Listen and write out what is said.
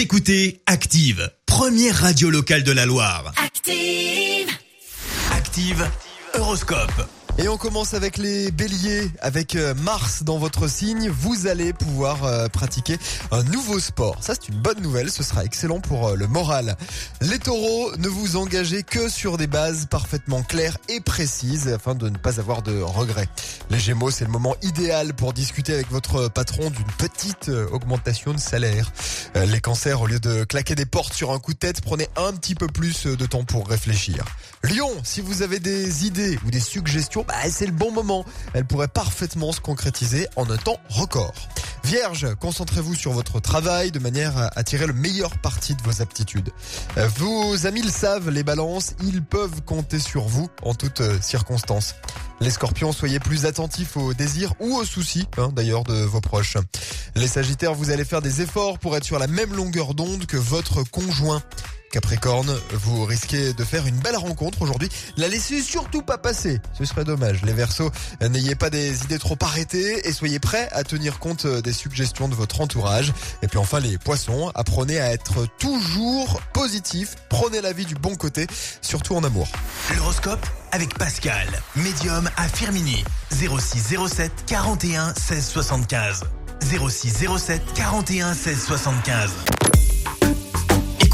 Vous écoutez Active, première radio locale de la Loire. Active. Active, Horoscope. Et on commence avec les béliers, avec euh, Mars dans votre signe, vous allez pouvoir euh, pratiquer un nouveau sport. Ça c'est une bonne nouvelle, ce sera excellent pour euh, le moral. Les taureaux, ne vous engagez que sur des bases parfaitement claires et précises afin de ne pas avoir de regrets. Les gémeaux, c'est le moment idéal pour discuter avec votre patron d'une petite augmentation de salaire. Les cancers, au lieu de claquer des portes sur un coup de tête, prenez un petit peu plus de temps pour réfléchir. Lion, si vous avez des idées ou des suggestions, bah, c'est le bon moment. Elles pourraient parfaitement se concrétiser en un temps record. Vierge, concentrez-vous sur votre travail de manière à tirer le meilleur parti de vos aptitudes. Euh, vos amis le savent, les balances, ils peuvent compter sur vous en toutes euh, circonstances. Les scorpions, soyez plus attentifs aux désirs ou aux soucis, hein, d'ailleurs, de vos proches. Les sagittaires, vous allez faire des efforts pour être sur la même longueur d'onde que votre conjoint. Capricorne, vous risquez de faire une belle rencontre aujourd'hui. La laissez surtout pas passer, ce serait dommage. Les Verseaux, n'ayez pas des idées trop arrêtées et soyez prêts à tenir compte des suggestions de votre entourage. Et puis enfin les Poissons, apprenez à être toujours positif, prenez la vie du bon côté, surtout en amour. L'horoscope avec Pascal, médium à Firmini, 0607 41 16 75. 0607 41 16 75.